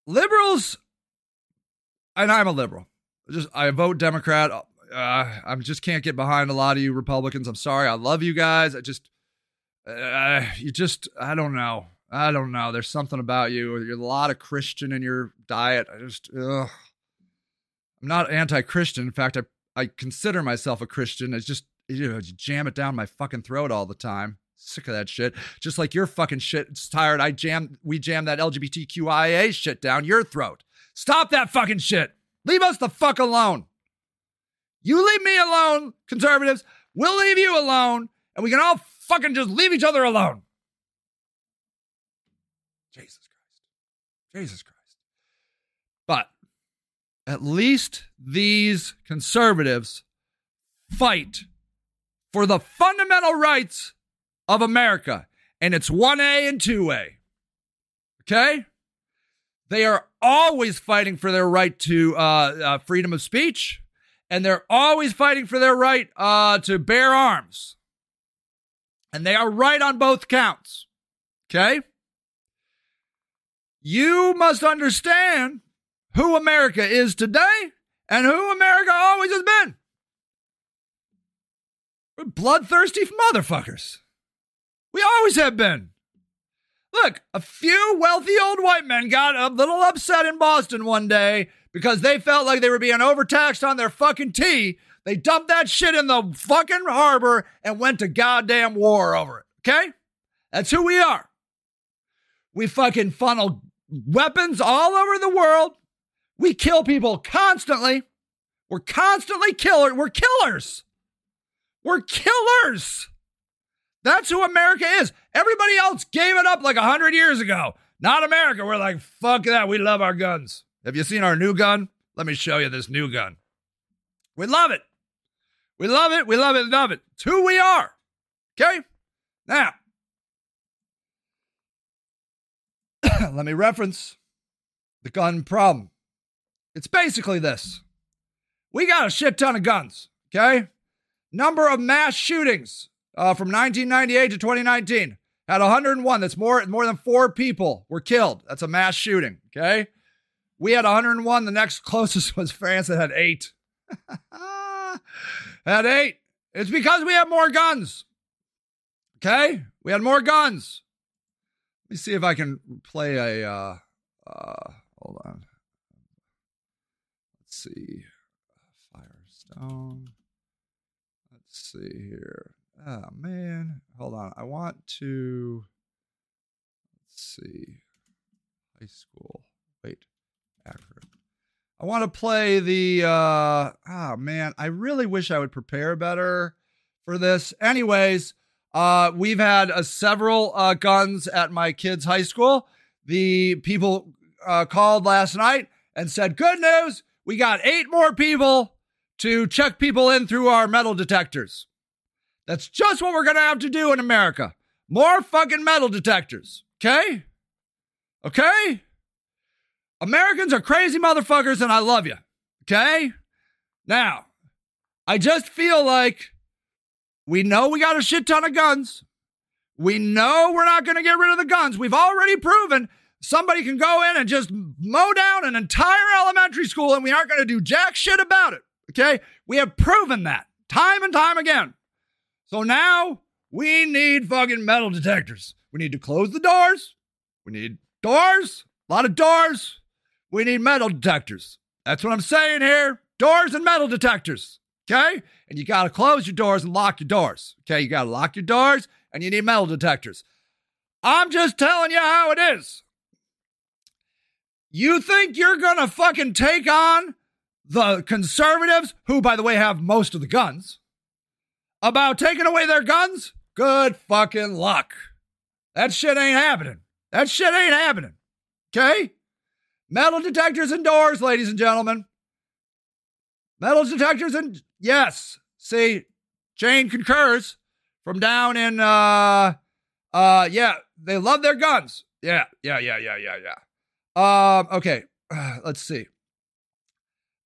liberals, and I'm a liberal. Just I vote Democrat. Uh, I just can't get behind a lot of you Republicans. I'm sorry. I love you guys. I just, uh, you just, I don't know. I don't know. There's something about you. You're a lot of Christian in your diet. I just, ugh. I'm not anti-Christian. In fact, I I consider myself a Christian. It's just you know, jam it down my fucking throat all the time. Sick of that shit. Just like your fucking shit. It's tired. I jam. We jam that LGBTQIA shit down your throat. Stop that fucking shit. Leave us the fuck alone. You leave me alone, conservatives. We'll leave you alone, and we can all fucking just leave each other alone. Jesus Christ. Jesus Christ. But at least these conservatives fight for the fundamental rights of America. And it's 1A and 2A. Okay? They are always fighting for their right to uh, uh, freedom of speech, and they're always fighting for their right uh, to bear arms. And they are right on both counts. Okay? You must understand who America is today and who America always has been. We're bloodthirsty motherfuckers. We always have been. Look, a few wealthy old white men got a little upset in Boston one day because they felt like they were being overtaxed on their fucking tea. They dumped that shit in the fucking harbor and went to goddamn war over it. Okay? That's who we are. We fucking funnel weapons all over the world we kill people constantly. We're constantly killer. We're killers. We're killers. That's who America is. Everybody else gave it up like a hundred years ago. Not America. We're like, fuck that. We love our guns. Have you seen our new gun? Let me show you this new gun. We love it. We love it. We love it. Love it. It's who we are. Okay? Now, let me reference the gun problem. It's basically this we got a shit ton of guns, okay? Number of mass shootings uh, from 1998 to 2019 had 101. That's more, more than four people were killed. That's a mass shooting, okay? We had 101. The next closest was France that had eight. had eight. It's because we have more guns. Okay? We had more guns. Let me see if I can play a uh uh hold on Let's see. Firestone. Let's see here. Oh, man. Hold on. I want to. Let's see. High school. Akron. I want to play the. uh Oh, man. I really wish I would prepare better for this. Anyways, uh, we've had uh, several uh, guns at my kids' high school. The people uh, called last night and said, Good news, we got eight more people to check people in through our metal detectors. That's just what we're to have to do in America. More fucking metal detectors. Okay? Okay? Americans are crazy motherfuckers and I love you. Okay? Now, I just feel like we know we got a shit ton of guns. We know we're not going to get rid of the guns. We've already proven somebody can go in and just mow down an entire elementary school and we aren't going to do jack shit about it. Okay? We have proven that time and time again. So now we need fucking metal detectors. We need to close the doors. We need doors, a lot of doors. We need metal detectors. That's what I'm saying here. Doors and metal detectors. Okay? And you got to close your doors and lock your doors. Okay? You got to lock your doors and you need metal detectors. I'm just telling you how it is. You think you're going to fucking take on the conservatives, who, by the way, have most of the guns, about taking away their guns? Good fucking luck. That shit ain't happening. That shit ain't happening. Okay? Metal detectors indoors, ladies and gentlemen. Metal detectors and yes. See, Jane concurs from down in uh uh yeah, they love their guns. Yeah, yeah, yeah, yeah, yeah, yeah. Um, okay, let's see.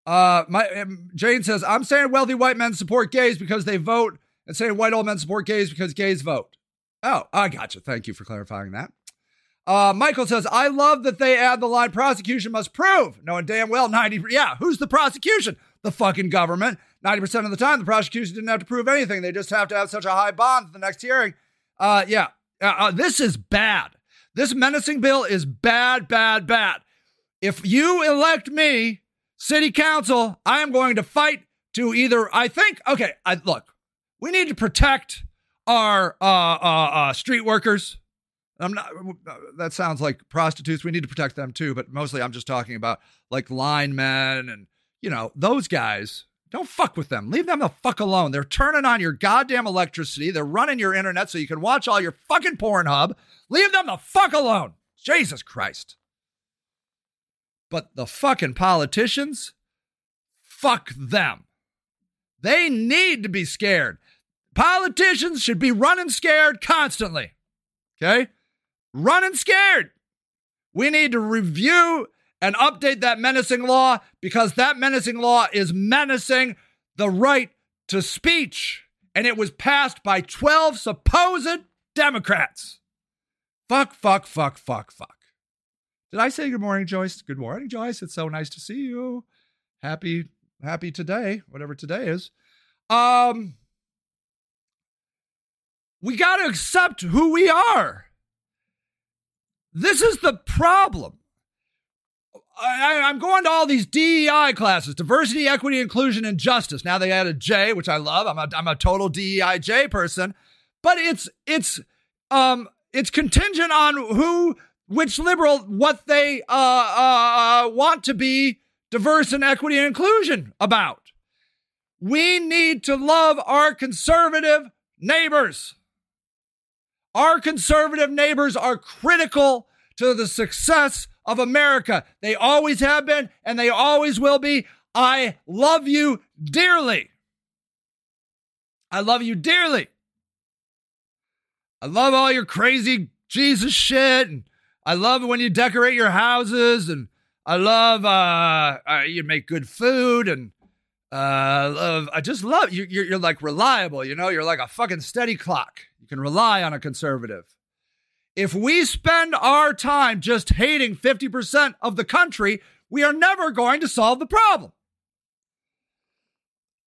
Uh, my um, Jane says I'm saying wealthy white men support gays because they vote, and saying white old men support gays because gays vote. Oh, I gotcha. Thank you for clarifying that. Uh, Michael says, I love that they add the line prosecution must prove, knowing damn well 90, yeah, who's the prosecution? The fucking government. 90% of the time, the prosecution didn't have to prove anything. They just have to have such a high bond at the next hearing. Uh, yeah, uh, uh, this is bad. This menacing bill is bad, bad, bad. If you elect me, city council, I am going to fight to either, I think, okay, I, look, we need to protect our uh, uh, street workers. I'm not, that sounds like prostitutes. We need to protect them too, but mostly I'm just talking about like linemen and, you know, those guys. Don't fuck with them. Leave them the fuck alone. They're turning on your goddamn electricity. They're running your internet so you can watch all your fucking Pornhub. Leave them the fuck alone. Jesus Christ. But the fucking politicians, fuck them. They need to be scared. Politicians should be running scared constantly. Okay? Running scared. We need to review and update that menacing law because that menacing law is menacing the right to speech. And it was passed by 12 supposed Democrats. Fuck, fuck, fuck, fuck, fuck. Did I say good morning, Joyce? Good morning, Joyce. It's so nice to see you. Happy, happy today, whatever today is. Um, we got to accept who we are. This is the problem. I, am going to all these DEI classes diversity, equity, inclusion, and justice. Now they added J, which I love. I'm a, I'm a total DEI J person, but it's, it's, um, it's contingent on who, which liberal, what they uh, uh, uh, want to be diverse and equity and inclusion about. We need to love our conservative neighbors. Our conservative neighbors are critical to the success of America. They always have been and they always will be. I love you dearly. I love you dearly. I love all your crazy Jesus shit. And I love when you decorate your houses. And I love uh, uh you make good food. And uh, love, I just love you. You're, you're like reliable. You know, you're like a fucking steady clock. You can rely on a conservative. If we spend our time just hating 50% of the country, we are never going to solve the problem.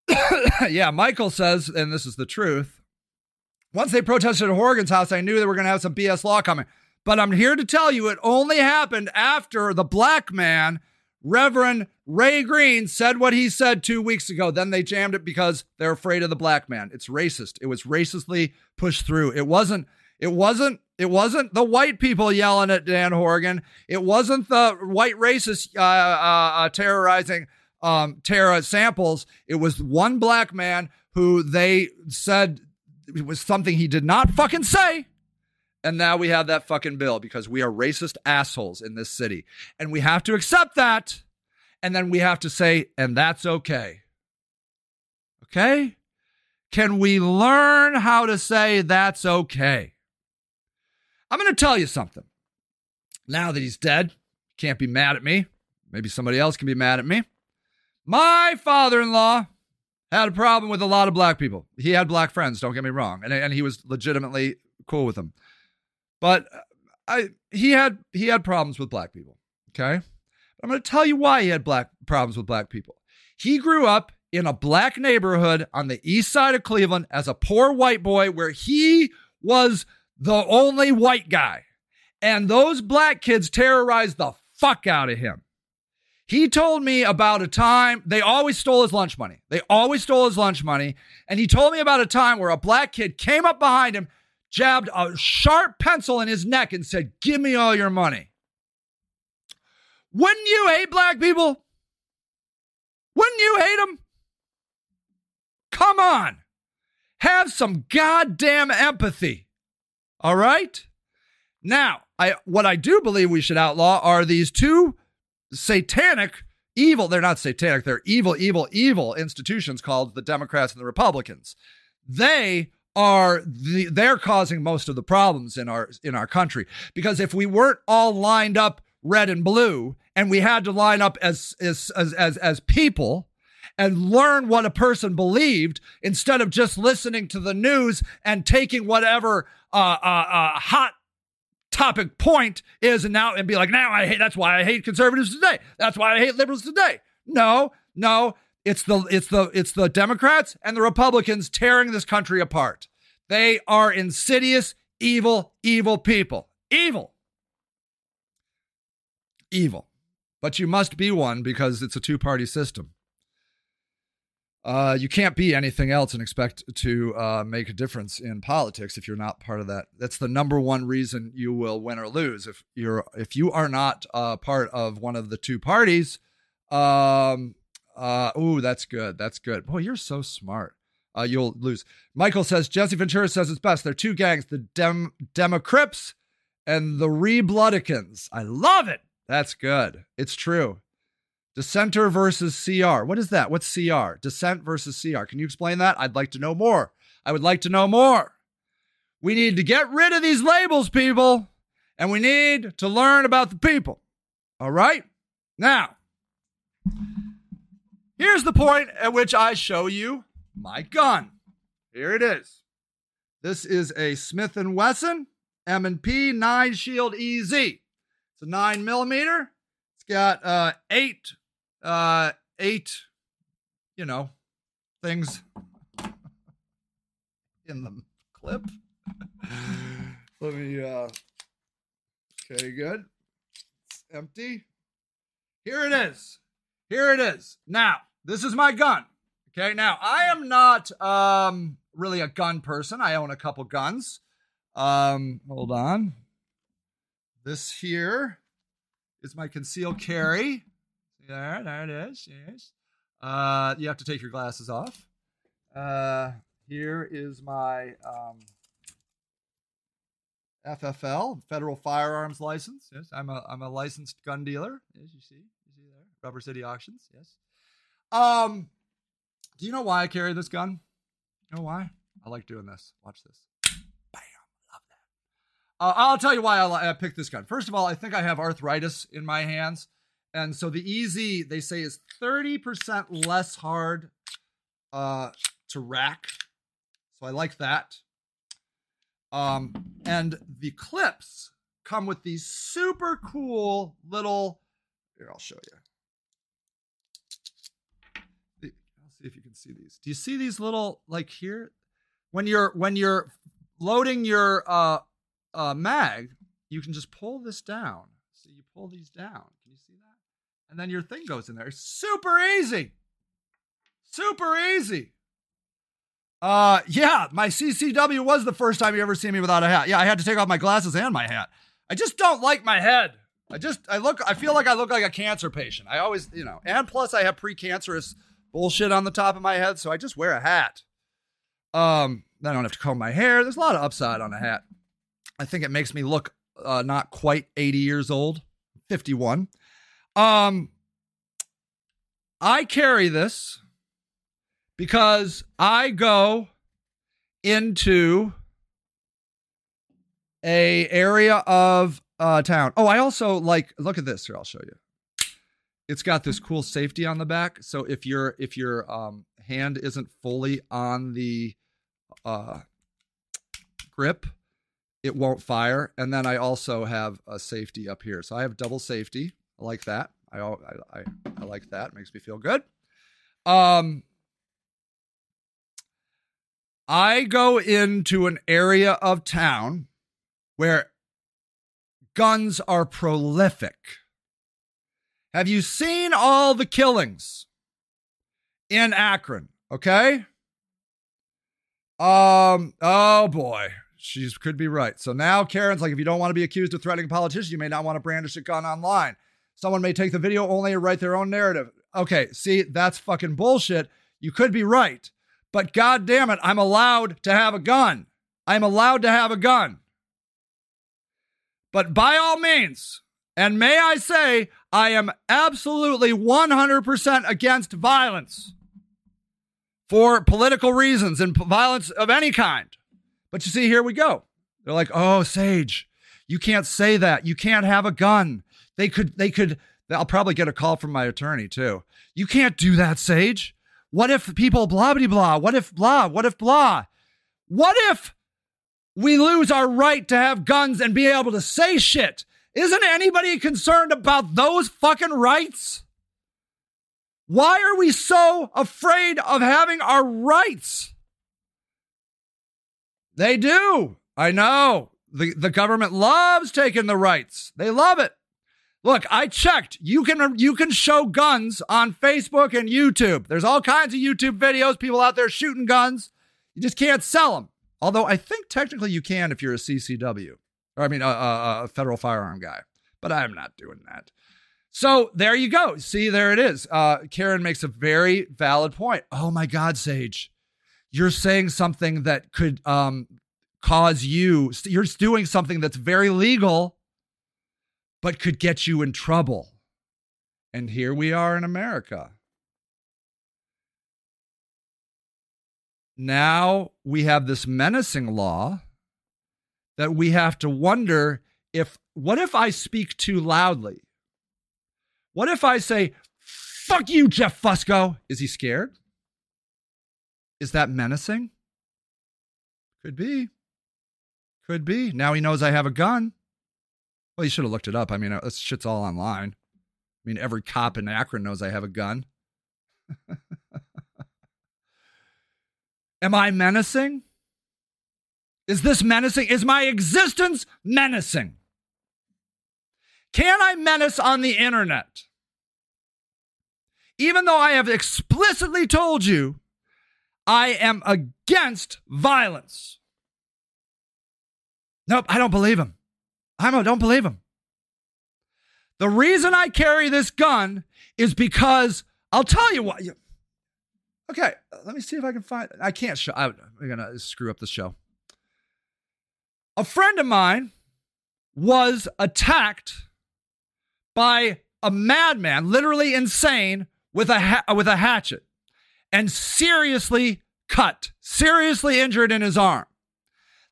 yeah, Michael says, and this is the truth. Once they protested at Horrigan's house, I knew they were going to have some BS law coming. But I'm here to tell you it only happened after the black man, Reverend Ray Green, said what he said two weeks ago. Then they jammed it because they're afraid of the black man. It's racist. It was racistly pushed through. It wasn't, it wasn't it wasn't the white people yelling at Dan Horrigan. It wasn't the white racists uh, uh, uh, terrorizing um, Tara Samples. It was one black man who they said it was something he did not fucking say. And now we have that fucking bill because we are racist assholes in this city. And we have to accept that. And then we have to say, and that's okay. Okay? Can we learn how to say that's okay? I'm going to tell you something. Now that he's dead, can't be mad at me. Maybe somebody else can be mad at me. My father in law had a problem with a lot of black people. He had black friends, don't get me wrong. And, and he was legitimately cool with them. But uh, I he had he had problems with black people. Okay. I'm going to tell you why he had black problems with black people. He grew up in a black neighborhood on the east side of Cleveland as a poor white boy where he was the only white guy. And those black kids terrorized the fuck out of him. He told me about a time they always stole his lunch money. They always stole his lunch money. And he told me about a time where a black kid came up behind him, jabbed a sharp pencil in his neck, and said, Give me all your money. Wouldn't you hate black people? Wouldn't you hate them? Come on. Have some goddamn empathy. All right? Now, I what I do believe we should outlaw are these two satanic evil, they're not satanic, they're evil, evil, evil institutions called the Democrats and the Republicans. They are the they're causing most of the problems in our in our country. Because if we weren't all lined up red and blue and we had to line up as as as as, as people and learn what a person believed instead of just listening to the news and taking whatever uh, uh, uh, hot topic point is and now and be like now I hate that's why I hate conservatives today. That's why I hate liberals today. No no it's the it's the it's the Democrats and the Republicans tearing this country apart. They are insidious evil evil people. Evil. Evil. But you must be one because it's a two party system. Uh, you can't be anything else and expect to uh, make a difference in politics if you're not part of that. That's the number one reason you will win or lose. If you're if you are not uh, part of one of the two parties, um, uh, ooh, that's good. That's good. Boy, you're so smart. Uh, you'll lose. Michael says Jesse Ventura says it's best. They're two gangs: the Dem Democrips and the Rebloodicans. I love it. That's good. It's true. Dissenter versus CR. What is that? What's CR? Dissent versus CR. Can you explain that? I'd like to know more. I would like to know more. We need to get rid of these labels, people, and we need to learn about the people. All right? Now, here's the point at which I show you my gun. Here it is. This is a Smith & Wesson M&P 9 Shield EZ. It's a 9 millimeter. It's got uh, eight uh, eight, you know, things in the clip. Let me, uh, okay, good. It's empty. Here it is. Here it is. Now, this is my gun. Okay, now I am not um really a gun person. I own a couple guns. Um, hold on. This here is my concealed carry. There, there it is. Yes. Uh, you have to take your glasses off. Uh, here is my um, FFL, Federal Firearms License. Yes, I'm a I'm a licensed gun dealer. As you see, Rubber City Auctions. Yes. Um, do you know why I carry this gun? You know why? I like doing this. Watch this. Bam! Love that. Uh, I'll tell you why I, I picked this gun. First of all, I think I have arthritis in my hands. And so the EZ, they say, is 30% less hard uh, to rack. So I like that. Um, and the clips come with these super cool little. Here, I'll show you. I'll see if you can see these. Do you see these little like here? When you're when you're loading your uh, uh, mag, you can just pull this down. So you pull these down. Can you see that? and then your thing goes in there. Super easy. Super easy. Uh yeah, my CCW was the first time you ever see me without a hat. Yeah, I had to take off my glasses and my hat. I just don't like my head. I just I look I feel like I look like a cancer patient. I always, you know, and plus I have precancerous bullshit on the top of my head, so I just wear a hat. Um, I don't have to comb my hair. There's a lot of upside on a hat. I think it makes me look uh, not quite 80 years old, 51. Um, I carry this because I go into a area of uh, town. Oh, I also like look at this here. I'll show you. It's got this cool safety on the back, so if your if your um, hand isn't fully on the uh, grip, it won't fire. And then I also have a safety up here, so I have double safety. I like that. I I I like that. It makes me feel good. Um, I go into an area of town where guns are prolific. Have you seen all the killings in Akron? Okay. Um, oh boy, she could be right. So now Karen's like, if you don't want to be accused of threatening politicians, you may not want to brandish a gun online. Someone may take the video only and write their own narrative. Okay, see, that's fucking bullshit. You could be right, but god damn it, I'm allowed to have a gun. I'm allowed to have a gun. But by all means, and may I say, I am absolutely 100% against violence for political reasons and violence of any kind. But you see, here we go. They're like, oh, Sage, you can't say that. You can't have a gun. They could, they could, I'll probably get a call from my attorney too. You can't do that, Sage. What if people blah, blah, blah? What if blah? What if blah? What if we lose our right to have guns and be able to say shit? Isn't anybody concerned about those fucking rights? Why are we so afraid of having our rights? They do. I know. The, the government loves taking the rights. They love it. Look, I checked. You can you can show guns on Facebook and YouTube. There's all kinds of YouTube videos, people out there shooting guns. You just can't sell them. Although I think technically you can if you're a CCW, or I mean a, a, a federal firearm guy. But I'm not doing that. So there you go. See, there it is. Uh, Karen makes a very valid point. Oh my God, Sage, you're saying something that could um, cause you. You're doing something that's very legal but could get you in trouble. And here we are in America. Now we have this menacing law that we have to wonder if what if I speak too loudly? What if I say, fuck you, Jeff Fusco? Is he scared? Is that menacing? Could be. Could be. Now he knows I have a gun. Well, you should have looked it up. I mean, uh, this shit's all online. I mean, every cop in Akron knows I have a gun. Am I menacing? Is this menacing? Is my existence menacing? Can I menace on the internet? Even though I have explicitly told you I am against violence. Nope, I don't believe him. I don't believe him. The reason I carry this gun is because I'll tell you what. Okay, let me see if I can find. I can't show. I'm gonna screw up the show. A friend of mine was attacked by a madman, literally insane, with a ha- with a hatchet, and seriously cut, seriously injured in his arm.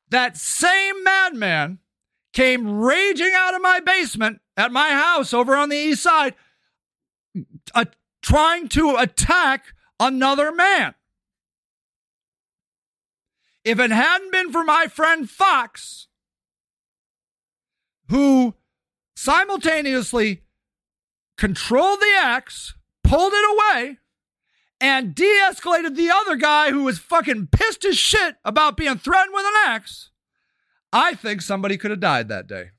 That same madman came raging out of my basement at my house over on the east side, uh, trying to attack another man. If it hadn't been for my friend Fox, who simultaneously controlled the axe, pulled it away, and de escalated the other guy who was fucking pissed as shit about being threatened with an axe, I think somebody could have died that day.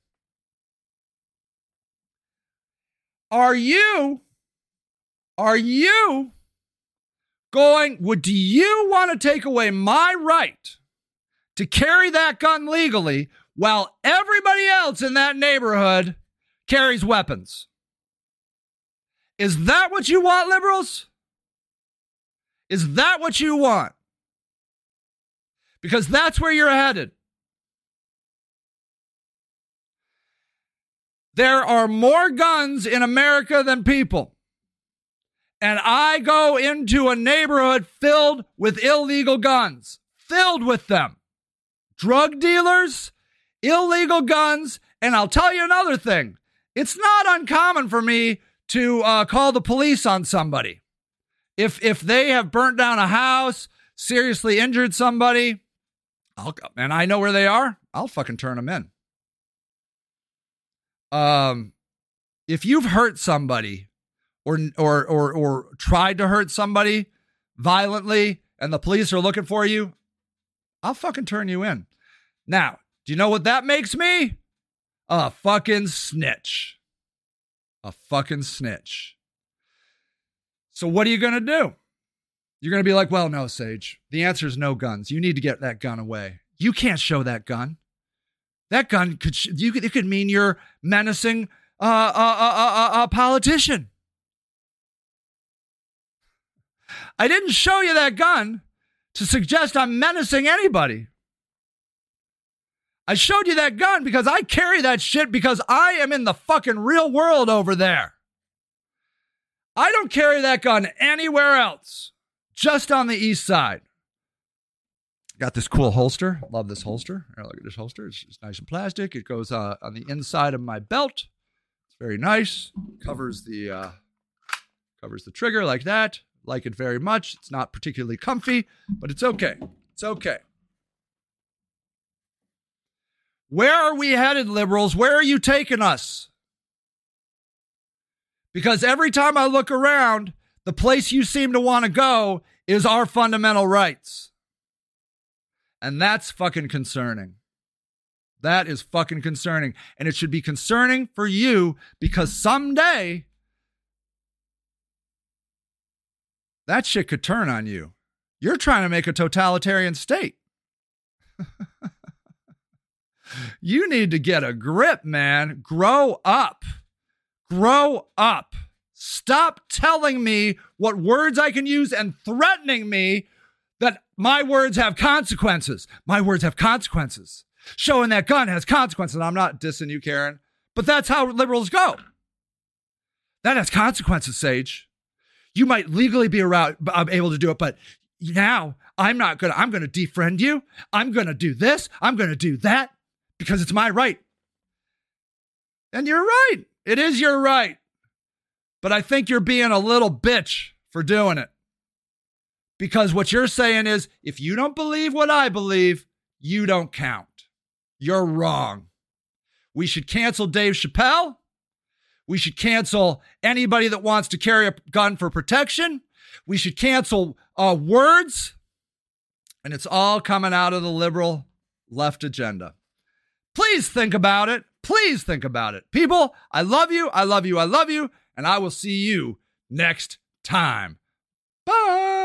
Are you, are you going, would you want to take away my right to carry that gun legally while everybody else in that neighborhood carries weapons? Is that what you want, liberals? Is that what you want? Because that's where you're headed. There are more guns in America than people. And I go into a neighborhood filled with illegal guns, filled with them. Drug dealers, illegal guns. And I'll tell you another thing it's not uncommon for me to uh, call the police on somebody. If, if they have burnt down a house, seriously injured somebody, I'll, and I know where they are, I'll fucking turn them in um, if you've hurt somebody or or or or tried to hurt somebody violently and the police are looking for you, I'll fucking turn you in. Now, do you know what that makes me? A fucking snitch. A fucking snitch. So what are you going to do? You're going to be like, "Well, no, Sage. The answer is no guns. You need to get that gun away. You can't show that gun. That gun could you could it could mean you're menacing a, a, a, a politician. I didn't show you that gun to suggest I'm menacing anybody. I showed you that gun because I carry that shit because I am in the fucking real world over there. I don't carry that gun anywhere else, just on the east side. Got this cool holster. Love this holster. Here, look at this holster. It's, it's nice and plastic. It goes uh, on the inside of my belt. It's very nice. Covers the uh, covers the trigger like that. Like it very much. It's not particularly comfy, but it's okay. It's okay. Where are we headed, liberals? Where are you taking us? Because every time I look around, the place you seem to want to go is our fundamental rights. And that's fucking concerning. That is fucking concerning. And it should be concerning for you because someday that shit could turn on you. You're trying to make a totalitarian state. you need to get a grip, man. Grow up. Grow up. Stop telling me what words I can use and threatening me that my words have consequences. My words have consequences. Showing that gun has consequences. I'm not dissing you, Karen, but that's how liberals go. That has consequences, Sage. You might legally be around, I'm able to do it, but now I'm not gonna. I'm gonna defriend you. I'm gonna do this. I'm gonna do that because it's my right. And you're right. It is your right. But I think you're being a little bitch for doing it. Because what you're saying is if you don't believe what I believe, you don't count. You're wrong. We should cancel Dave Chappelle. We should cancel anybody that wants to carry a gun for protection. We should cancel uh, words. And it's all coming out of the liberal left agenda. Please think about it. Please think about it. People, I love you. I love you. I love you. And I will see you next time. Bye.